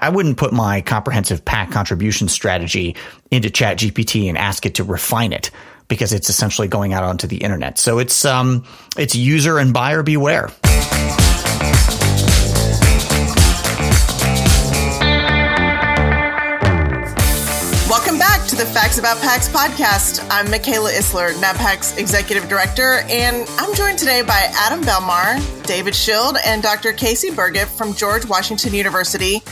I wouldn't put my comprehensive PAC contribution strategy into ChatGPT and ask it to refine it because it's essentially going out onto the internet. So it's um it's user and buyer beware. Welcome back to the Facts About PACs podcast. I'm Micaela Isler, NABPAC's executive director, and I'm joined today by Adam Belmar, David Schild, and Dr. Casey Burgat from George Washington University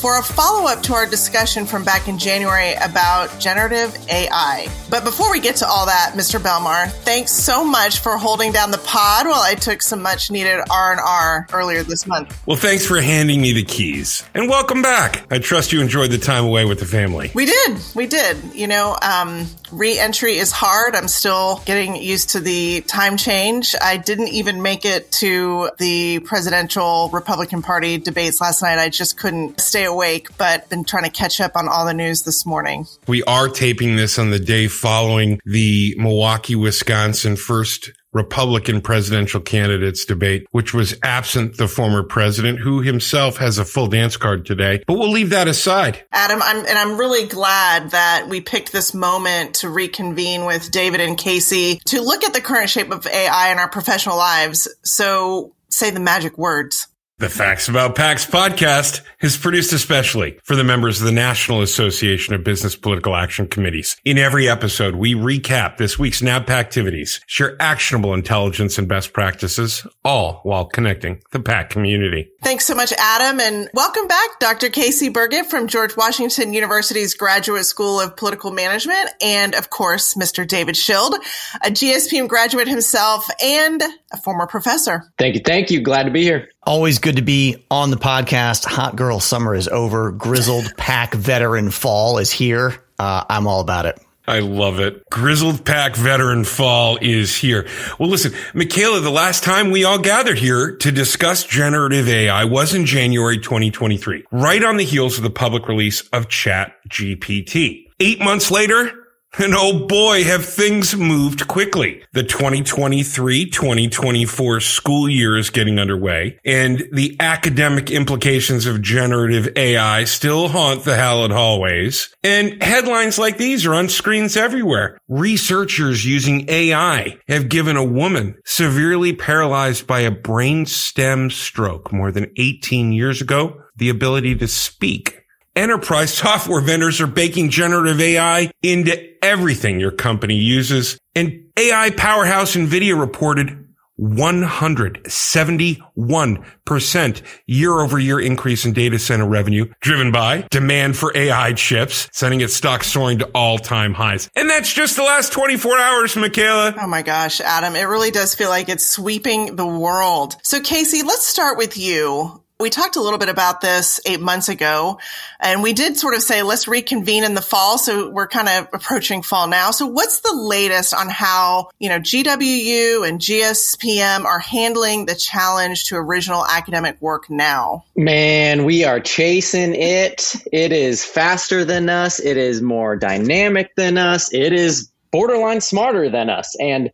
for a follow up to our discussion from back in January about generative AI. But before we get to all that, Mr. Belmar, thanks so much for holding down the pod while I took some much needed R&R earlier this month. Well, thanks for handing me the keys. And welcome back. I trust you enjoyed the time away with the family. We did. We did. You know, um, re-entry is hard. I'm still getting used to the time change. I didn't even make it to the presidential Republican Party debates last night. I just couldn't stay awake, but been trying to catch up on all the news this morning. We are taping this on the day following the Milwaukee, Wisconsin first Republican presidential candidates debate, which was absent the former president, who himself has a full dance card today. But we'll leave that aside. Adam, I'm, and I'm really glad that we picked this moment to reconvene with David and Casey to look at the current shape of AI in our professional lives. So say the magic words. The Facts About PACs podcast is produced especially for the members of the National Association of Business Political Action Committees. In every episode, we recap this week's NABPAC activities, share actionable intelligence and best practices, all while connecting the PAC community. Thanks so much, Adam, and welcome back, Dr. Casey Burgat from George Washington University's Graduate School of Political Management, and of course, Mr. David Schild, a GSPM graduate himself and a former professor. Thank you. Thank you. Glad to be here. Always good to be on the podcast. Hot girl summer is over. Grizzled PAC veteran fall is here. Uh, I'm all about it. I love it. Grizzled PAC veteran fall is here. Well, listen, Micaela, the last time we all gathered here to discuss generative AI was in January 2023, right on the heels of the public release of Chat GPT. Eight months later, and oh boy, have things moved quickly. The 2023-2024 school year is getting underway and the academic implications of generative AI still haunt the hallowed hallways. And headlines like these are on screens everywhere. Researchers using AI have given a woman severely paralyzed by a brain stem stroke more than 18 years ago the ability to speak Enterprise software vendors are baking generative AI into everything your company uses. And AI powerhouse NVIDIA reported 171% year over year increase in data center revenue driven by demand for AI chips, sending its stock soaring to all time highs. And that's just the last 24 hours, Micaela. Oh my gosh, Adam, it really does feel like it's sweeping the world. So Casey, let's start with you. We talked a little bit about this eight months ago, and we did sort of say, let's reconvene in the fall. So we're kind of approaching fall now. So what's the latest on how, you know, GWU and GSPM are handling the challenge to original academic work now? Man, we are chasing it. It is faster than us. It is more dynamic than us. It is borderline smarter than us. And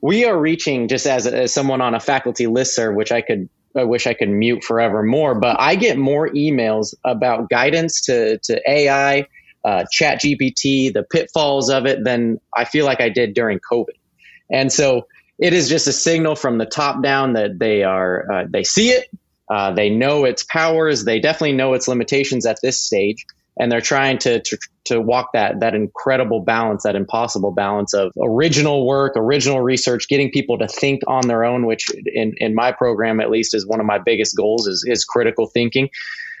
we are reaching just as, as someone on a faculty list listserv, which I could I wish I could mute forever more, but I get more emails about guidance to, to AI, uh, chat GPT, the pitfalls of it than I feel like I did during COVID. And so it is just a signal from the top down that they are, uh, they see it. Uh, they know its powers. They definitely know its limitations at this stage and they're trying to, to to walk that that incredible balance, that impossible balance of original work, original research, getting people to think on their own, which in in my program at least is one of my biggest goals is is critical thinking.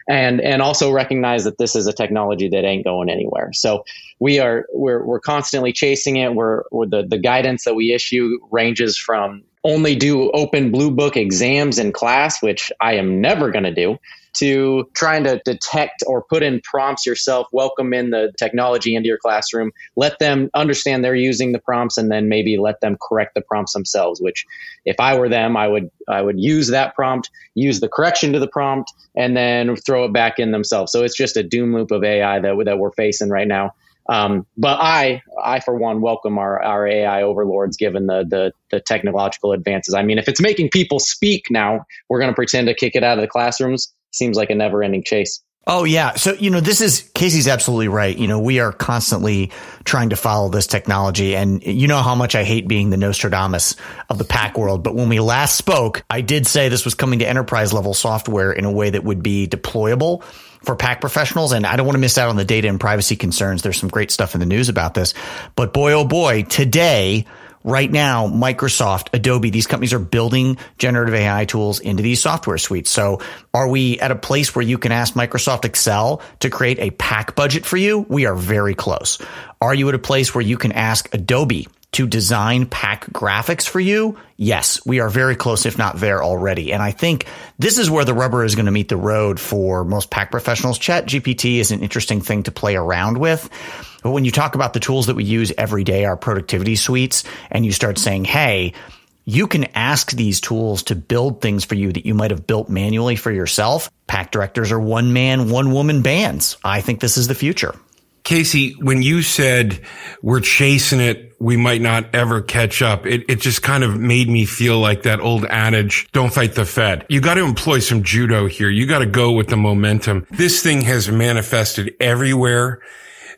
And and also recognize that this is a technology that ain't going anywhere. So we are we're we're constantly chasing it. We're, we're the the guidance that we issue ranges from only do open blue book exams in class, which I am never going to do, to trying to detect or put in prompts yourself, welcome in the technology into your classroom, let them understand they're using the prompts, and then maybe let them correct the prompts themselves. Which, if I were them, I would I would use that prompt, use the correction to the prompt, and then throw it back in themselves. So it's just a doom loop of AI that that we're facing right now. Um, but I, I for one, welcome our, our AI overlords given the, the, the technological advances. I mean, if it's making people speak now, we're going to pretend to kick it out of the classrooms. Seems like a never ending chase. Oh yeah. So, you know, this is Casey's absolutely right. You know, we are constantly trying to follow this technology and you know how much I hate being the Nostradamus of the PAC world. But when we last spoke, I did say this was coming to enterprise level software in a way that would be deployable for PAC professionals. And I don't want to miss out on the data and privacy concerns. There's some great stuff in the news about this, but boy, oh boy, today, right now, Microsoft, Adobe, these companies are building generative AI tools into these software suites. So are we at a place where you can ask Microsoft Excel to create a PAC budget for you? We are very close. Are you at a place where you can ask Adobe to design PAC graphics for you? Yes, we are very close, if not there already. And I think this is where the rubber is going to meet the road for most PAC professionals. Chat GPT is an interesting thing to play around with. But when you talk about the tools that we use every day, our productivity suites, and you start saying, Hey, you can ask these tools to build things for you that you might have built manually for yourself. PAC directors are one man, one woman bands. I think this is the future. Casey, when you said we're chasing it, we might not ever catch up, it, it just kind of made me feel like that old adage, don't fight the Fed. You got to employ some judo here. You got to go with the momentum. This thing has manifested everywhere.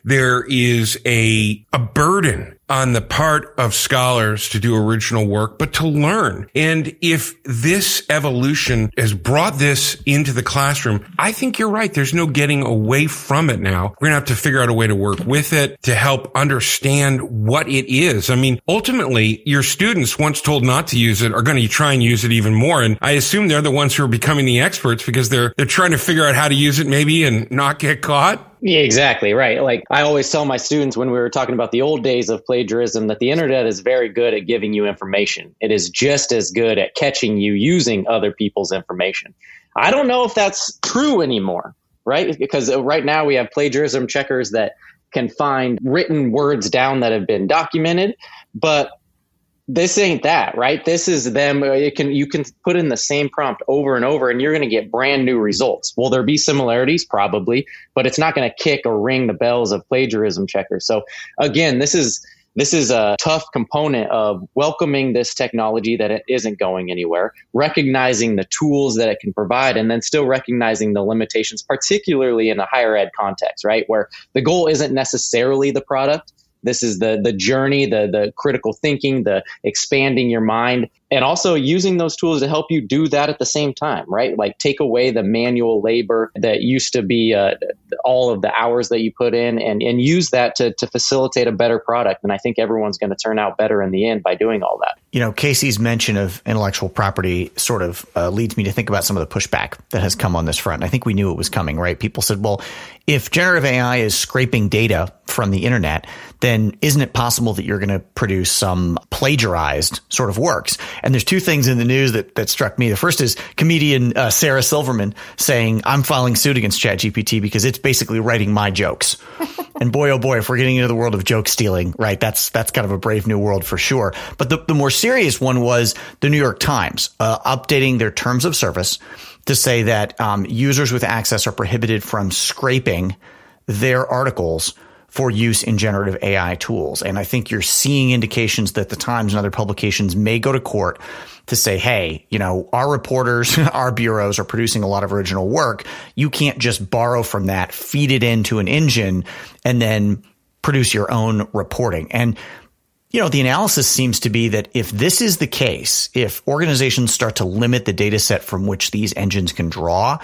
There is a, a burden on the part of scholars to do original work, but to learn. And if this evolution has brought this into the classroom, I think you're right. There's no getting away from it now. We're going to have to figure out a way to work with it to help understand what it is. I mean, ultimately, your students, once told not to use it, are going to try and use it even more. And I assume they're the ones who are becoming the experts because they're, they're trying to figure out how to use it maybe and not get caught. Yeah, exactly. Right. Like I always tell my students when we were talking about the old days of plagiarism that the internet is very good at giving you information. It is just as good at catching you using other people's information. I don't know if that's true anymore, right? Because uh, right now we have plagiarism checkers that can find written words down that have been documented, but this ain't that, right? This is them. Uh, it can you can put in the same prompt over and over, and you're going to get brand new results. Will there be similarities? Probably, but it's not going to kick or ring the bells of plagiarism checkers. So again, this is this is a tough component of welcoming this technology that it isn't going anywhere, recognizing the tools that it can provide, and then still recognizing the limitations, particularly in a higher ed context, right? Where the goal isn't necessarily the product, this is the the journey, the the critical thinking, the expanding your mind, and also using those tools to help you do that at the same time, right? Like take away the manual labor that used to be uh, all of the hours that you put in, and and use that to to facilitate a better product. And I think everyone's going to turn out better in the end by doing all that. You know, Casey's mention of intellectual property sort of uh, leads me to think about some of the pushback that has come on this front. I think we knew it was coming, right? People said, well, if generative AI is scraping data from the internet, then isn't it possible that you're going to produce some plagiarized sort of works? And there's two things in the news that, that struck me. The first is comedian uh, Sarah Silverman saying, I'm filing suit against ChatGPT because it's basically writing my jokes. and boy, oh boy, if we're getting into the world of joke stealing, right, that's, that's kind of a brave new world for sure. But the, the more serious one was the New York Times uh, updating their terms of service to say that um, users with access are prohibited from scraping their articles for use in generative AI tools. And I think you're seeing indications that the Times and other publications may go to court to say, hey, you know, our reporters, our bureaus are producing a lot of original work. You can't just borrow from that, feed it into an engine, and then produce your own reporting. And you know, the analysis seems to be that if this is the case, if organizations start to limit the data set from which these engines can draw,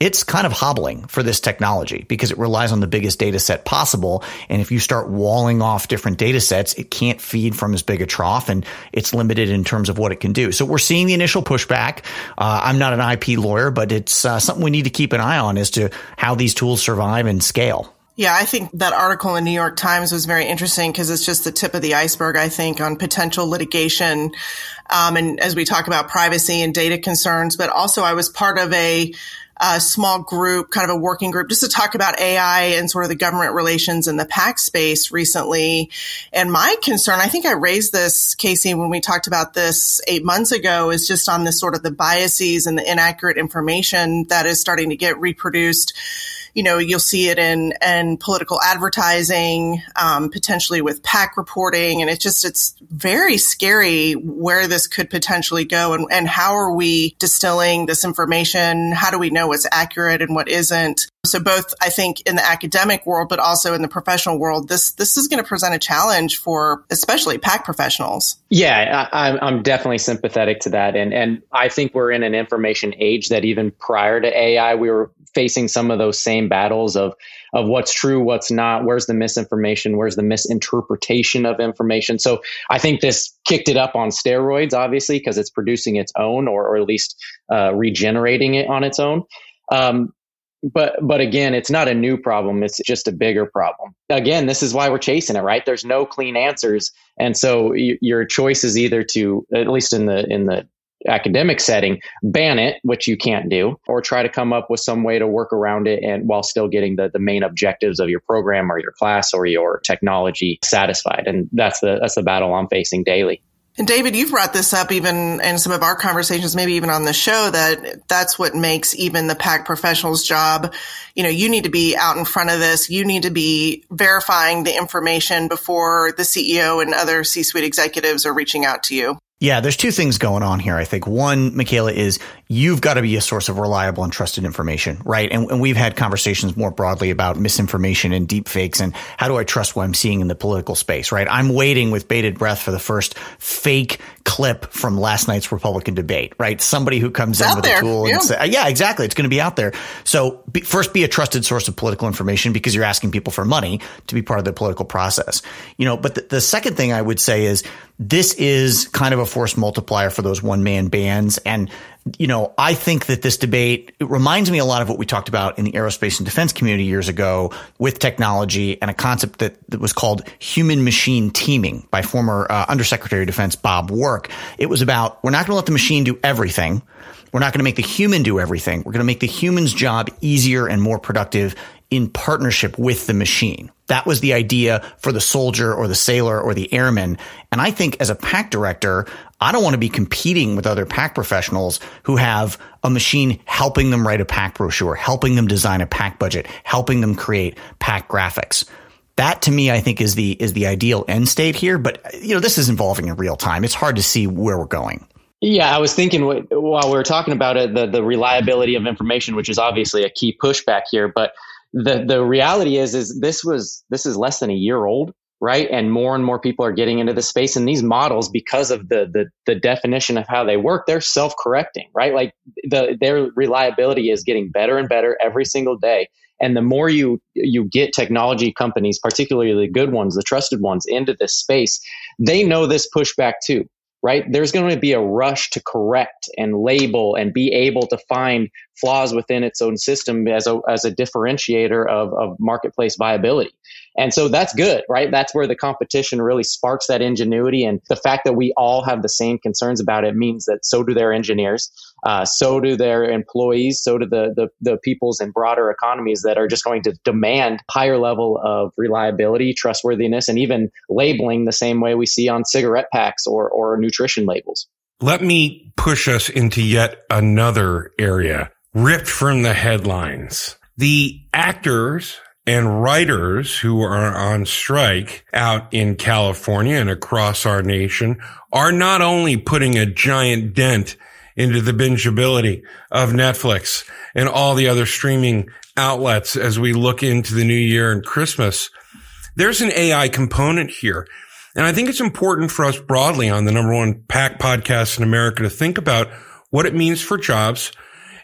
it's kind of hobbling for this technology because it relies on the biggest data set possible. And if you start walling off different data sets, it can't feed from as big a trough and it's limited in terms of what it can do. So we're seeing the initial pushback. Uh, I'm not an IP lawyer, but it's uh, something we need to keep an eye on as to how these tools survive and scale. Yeah, I think that article in New York Times was very interesting because it's just the tip of the iceberg, I think, on potential litigation. Um, and as we talk about privacy and data concerns, but also I was part of a, a, small group, kind of a working group, just to talk about AI and sort of the government relations in the PAC space recently. And my concern, I think I raised this, Casey, when we talked about this eight months ago, is just on the sort of the biases and the inaccurate information that is starting to get reproduced you know, you'll see it in, in political advertising, um, potentially with PAC reporting. And it's just, it's very scary where this could potentially go and, and how are we distilling this information? How do we know what's accurate and what isn't? So both, I think, in the academic world, but also in the professional world, this this is going to present a challenge for especially PAC professionals. Yeah, I, I'm definitely sympathetic to that, and and I think we're in an information age that even prior to AI, we were facing some of those same battles of of what's true, what's not, where's the misinformation, where's the misinterpretation of information. So I think this kicked it up on steroids, obviously, because it's producing its own, or or at least uh, regenerating it on its own. Um, but but again it's not a new problem it's just a bigger problem again this is why we're chasing it right there's no clean answers and so y- your choice is either to at least in the in the academic setting ban it which you can't do or try to come up with some way to work around it and while still getting the, the main objectives of your program or your class or your technology satisfied and that's the that's the battle i'm facing daily and David, you've brought this up even in some of our conversations, maybe even on the show, that that's what makes even the PAC professional's job. You know, you need to be out in front of this. You need to be verifying the information before the CEO and other C-suite executives are reaching out to you. Yeah, there's two things going on here. I think one, Micaela, is you've got to be a source of reliable and trusted information, right? And, and, we've had conversations more broadly about misinformation and deep fakes and how do I trust what I'm seeing in the political space, right? I'm waiting with bated breath for the first fake clip from last night's Republican debate, right? Somebody who comes it's in with there. a tool yeah. and say, uh, yeah, exactly. It's going to be out there. So be, first be a trusted source of political information because you're asking people for money to be part of the political process, you know, but the, the second thing I would say is this is kind of a force multiplier for those one man bands. And, you know, I think that this debate it reminds me a lot of what we talked about in the aerospace and defense community years ago with technology and a concept that, that was called human machine teaming by former uh, Undersecretary of Defense Bob Work. It was about we're not going to let the machine do everything. We're not going to make the human do everything. We're going to make the human's job easier and more productive in partnership with the machine. That was the idea for the soldier or the sailor or the airman. And I think as a PAC director, I don't want to be competing with other PAC professionals who have a machine helping them write a PAC brochure, helping them design a PAC budget, helping them create PAC graphics. That to me, I think is the, is the ideal end state here. But, you know, this is evolving in real time. It's hard to see where we're going. Yeah, I was thinking while we were talking about it, the, the reliability of information, which is obviously a key pushback here, but the the reality is is this was this is less than a year old right? And more and more people are getting into the space. And these models because of the the, the definition of how they work they're self-correcting right? Like the their reliability is getting better and better every single day. And the more you you get technology companies particularly the good ones the trusted ones into this space they know this pushback too right? There's going to be a rush to correct and label and be able to find flaws within its own system as a, as a differentiator of, of marketplace viability. And so that's good, right? That's where the competition really sparks that ingenuity. And the fact that we all have the same concerns about it means that so do their engineers, uh, so do their employees, so do the, the, the peoples and broader economies that are just going to demand higher level of reliability, trustworthiness, and even labeling the same way we see on cigarette packs or, or nutrition labels. Let me push us into yet another area ripped from the headlines. The actors and writers who are on strike out in California and across our nation are not only putting a giant dent into the bingeability of Netflix and all the other streaming outlets as we look into the new year and Christmas. There's an AI component here. And I think it's important for us broadly on the number one PAC podcast in America to think about what it means for jobs,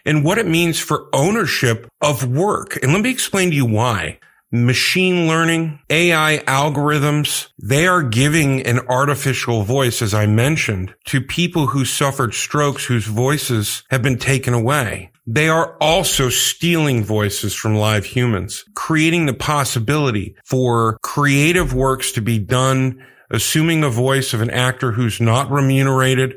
and what it means for ownership of work. And let me explain to you why. Machine learning, AI algorithms, they are giving an artificial voice, as I mentioned, to people who suffered strokes whose voices have been taken away. They are also stealing voices from live humans, creating the possibility for creative works to be done, assuming the voice of an actor who's not remunerated,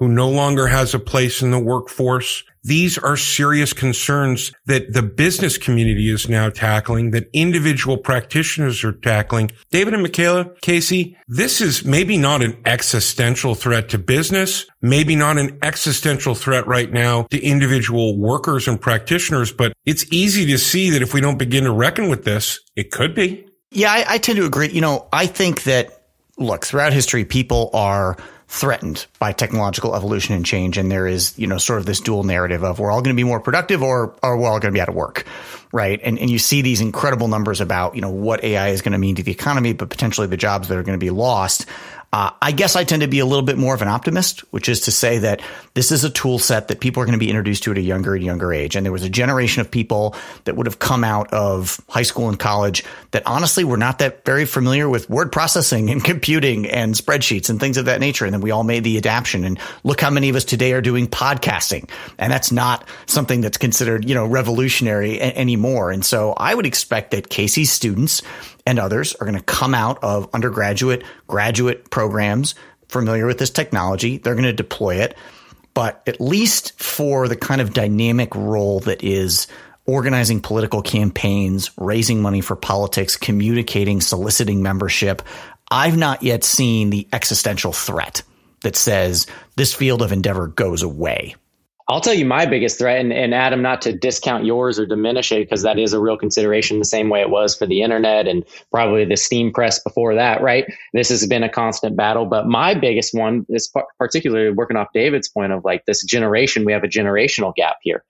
who no longer has a place in the workforce. These are serious concerns that the business community is now tackling, that individual practitioners are tackling. David and Micaela, Casey, this is maybe not an existential threat to business, maybe not an existential threat right now to individual workers and practitioners, but it's easy to see that if we don't begin to reckon with this, it could be. Yeah, I, I tend to agree. You know, I think that, look, throughout history, people are threatened by technological evolution and change. And there is, you know, sort of this dual narrative of we're all going to be more productive or, or we're all going to be out of work. Right. And, and you see these incredible numbers about, you know, what AI is going to mean to the economy, but potentially the jobs that are going to be lost. Uh, I guess I tend to be a little bit more of an optimist, which is to say that this is a tool set that people are going to be introduced to at a younger and younger age. And there was a generation of people that would have come out of high school and college that honestly were not that very familiar with word processing and computing and spreadsheets and things of that nature. And then we all made the adaptation. And look how many of us today are doing podcasting. And that's not something that's considered, you know, revolutionary a- anymore. And so I would expect that Casey's students and others are going to come out of undergraduate, graduate programs familiar with this technology. They're going to deploy it. But at least for the kind of dynamic role that is organizing political campaigns, raising money for politics, communicating, soliciting membership, I've not yet seen the existential threat that says this field of endeavor goes away. I'll tell you my biggest threat, and, and Adam, not to discount yours or diminish it, because that is a real consideration the same way it was for the internet and probably the steam press before that, right? This has been a constant battle. But my biggest one is particularly working off David's point of like this generation, we have a generational gap here.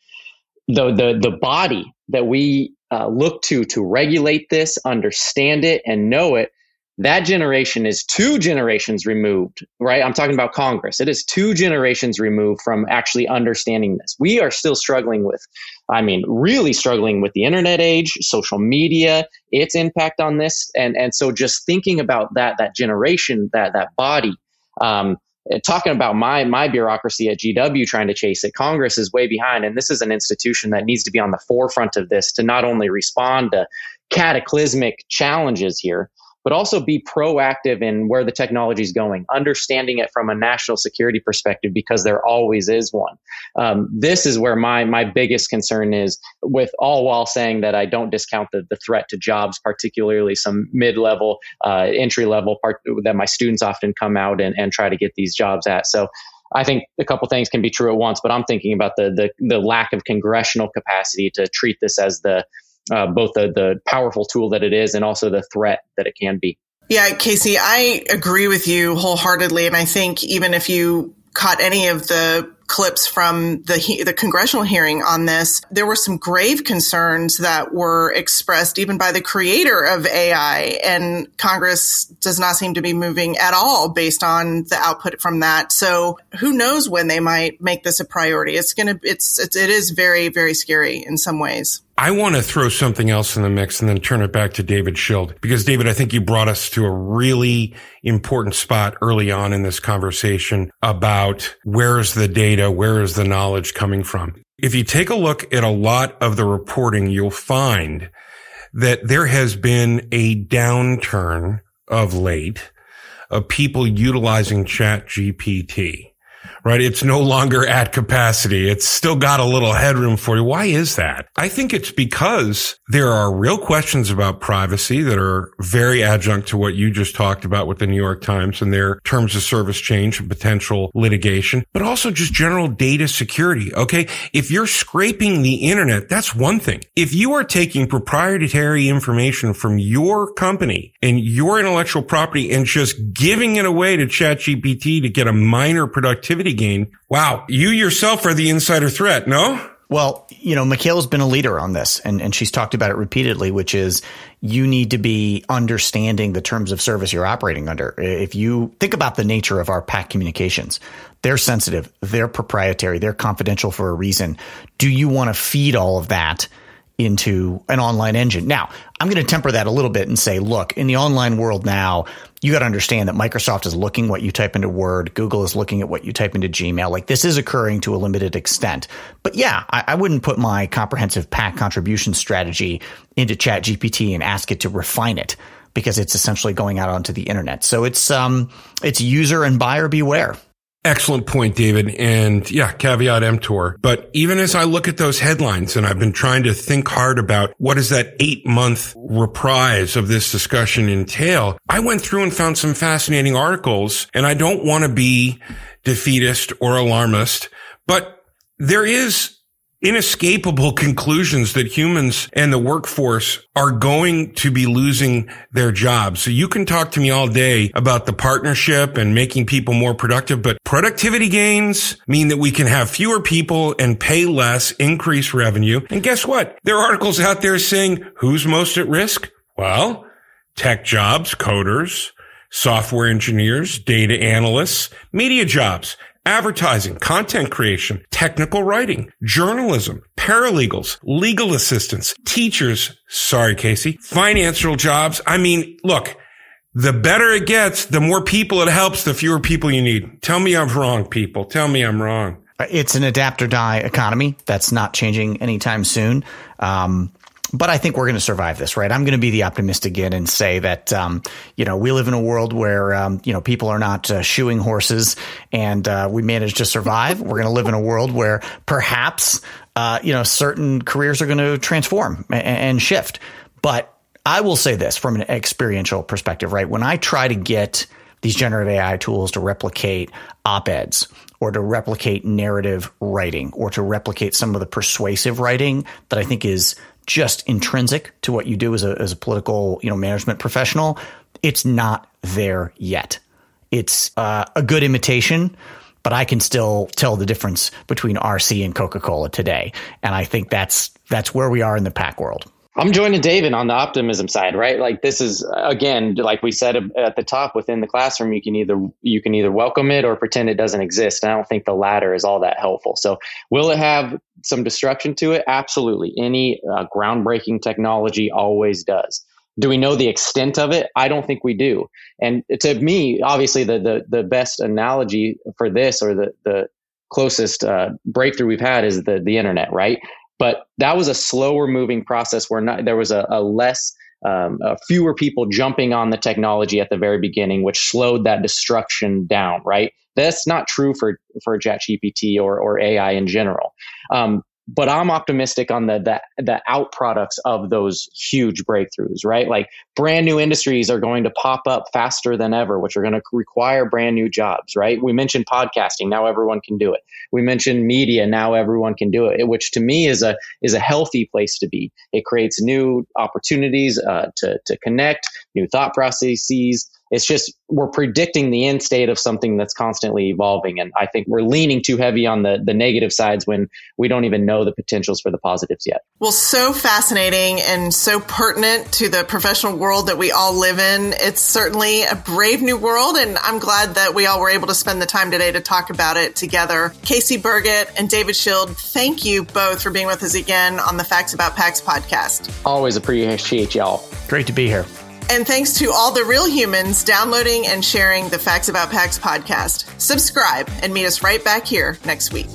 The, the, the body that we uh, look to to regulate this, understand it, and know it that generation is two generations removed, right? I'm talking about Congress. It is two generations removed from actually understanding this. We are still struggling with, I mean, really struggling with the internet age, social media, its impact on this. And, and so just thinking about that, that generation, that, that body, um, talking about my my bureaucracy at GW trying to chase it, Congress is way behind, and this is an institution that needs to be on the forefront of this to not only respond to cataclysmic challenges here, but also be proactive in where the technology is going, understanding it from a national security perspective because there always is one. Um, this is where my my biggest concern is, with all while saying that I don't discount the, the threat to jobs, particularly some mid level, uh, entry level part that my students often come out and, and try to get these jobs at. So. I think a couple things can be true at once, but I'm thinking about the, the the lack of congressional capacity to treat this as the uh, both the, the powerful tool that it is and also the threat that it can be. Yeah, Casey, I agree with you wholeheartedly. And I think even if you caught any of the clips from the the congressional hearing on this, there were some grave concerns that were expressed even by the creator of AI, and Congress does not seem to be moving at all based on the output from that. So who knows when they might make this a priority? It's gonna it's, it's it is very very scary in some ways. I want to throw something else in the mix and then turn it back to David Schild because David, I think you brought us to a really important spot early on in this conversation about where is the data? Where is the knowledge coming from? If you take a look at a lot of the reporting, you'll find that there has been a downturn of late of people utilizing chat GPT right? It's no longer at capacity. It's still got a little headroom for you. Why is that? I think it's because there are real questions about privacy that are very adjunct to what you just talked about with the New York Times and their terms of service change and potential litigation, but also just general data security. Okay. If you're scraping the internet, that's one thing. If you are taking proprietary information from your company and your intellectual property and just giving it away to ChatGPT to get a minor productivity gain. Wow. You yourself are the insider threat, no? Well, you know, Micaela's been a leader on this and, and she's talked about it repeatedly, which is you need to be understanding the terms of service you're operating under. If you think about the nature of our PAC communications, they're sensitive, they're proprietary, they're confidential for a reason. Do you want to feed all of that into an online engine. Now, I'm going to temper that a little bit and say, look, in the online world now, you got to understand that Microsoft is looking what you type into Word, Google is looking at what you type into Gmail. Like this is occurring to a limited extent. But yeah, I, I wouldn't put my comprehensive PAC contribution strategy into Chat GPT and ask it to refine it because it's essentially going out onto the internet. So it's um it's user and buyer beware. Excellent point, David. And yeah, caveat emptor. But even as I look at those headlines and I've been trying to think hard about what does that eight month reprise of this discussion entail, I went through and found some fascinating articles and I don't want to be defeatist or alarmist, but there is inescapable conclusions that humans and the workforce are going to be losing their jobs. So you can talk to me all day about the partnership and making people more productive, but productivity gains mean that we can have fewer people and pay less, increase revenue. And guess what? There are articles out there saying who's most at risk? Well, tech jobs, coders, software engineers, data analysts, media jobs advertising, content creation, technical writing, journalism, paralegals, legal assistants, teachers. Sorry, Casey, financial jobs. I mean, look, the better it gets, the more people it helps, the fewer people you need. Tell me I'm wrong, people. Tell me I'm wrong. It's an adapt or die economy. That's not changing anytime soon. Um, but I think we're going to survive this, right? I'm going to be the optimist again and say that, um, you know, we live in a world where, um, you know, people are not uh, shoeing horses and uh, we manage to survive. we're going to live in a world where perhaps, uh, you know, certain careers are going to transform and, and shift. But I will say this from an experiential perspective, right? When I try to get these generative AI tools to replicate op eds or to replicate narrative writing or to replicate some of the persuasive writing that I think is just intrinsic to what you do as a, as a political, you know, management professional, it's not there yet. It's uh, a good imitation, but I can still tell the difference between RC and Coca Cola today, and I think that's that's where we are in the PAC world. I'm joining David on the optimism side, right? Like this is again, like we said at the top, within the classroom, you can either you can either welcome it or pretend it doesn't exist. And I don't think the latter is all that helpful. So, will it have some destruction to it? Absolutely. Any uh, groundbreaking technology always does. Do we know the extent of it? I don't think we do. And to me, obviously, the the the best analogy for this or the the closest uh, breakthrough we've had is the the internet, right? But that was a slower moving process where not, there was a, a less um, uh, fewer people jumping on the technology at the very beginning, which slowed that destruction down. Right? That's not true for for ChatGPT or or AI in general. Um, but I'm optimistic on the, the the out products of those huge breakthroughs, right? Like brand new industries are going to pop up faster than ever, which are going to require brand new jobs, right? We mentioned podcasting, now everyone can do it. We mentioned media, now everyone can do it, which to me is a is a healthy place to be. It creates new opportunities uh, to to connect, new thought processes, it's just we're predicting the end state of something that's constantly evolving. And I think we're leaning too heavy on the, the negative sides when we don't even know the potentials for the positives yet. Well, so fascinating and so pertinent to the professional world that we all live in. It's certainly a brave new world. And I'm glad that we all were able to spend the time today to talk about it together. Casey Burgat and David Schild, thank you both for being with us again on the Facts About PACS podcast. Always appreciate y'all. Great to be here. And thanks to all the real humans downloading and sharing the Facts About PACS podcast. Subscribe and meet us right back here next week.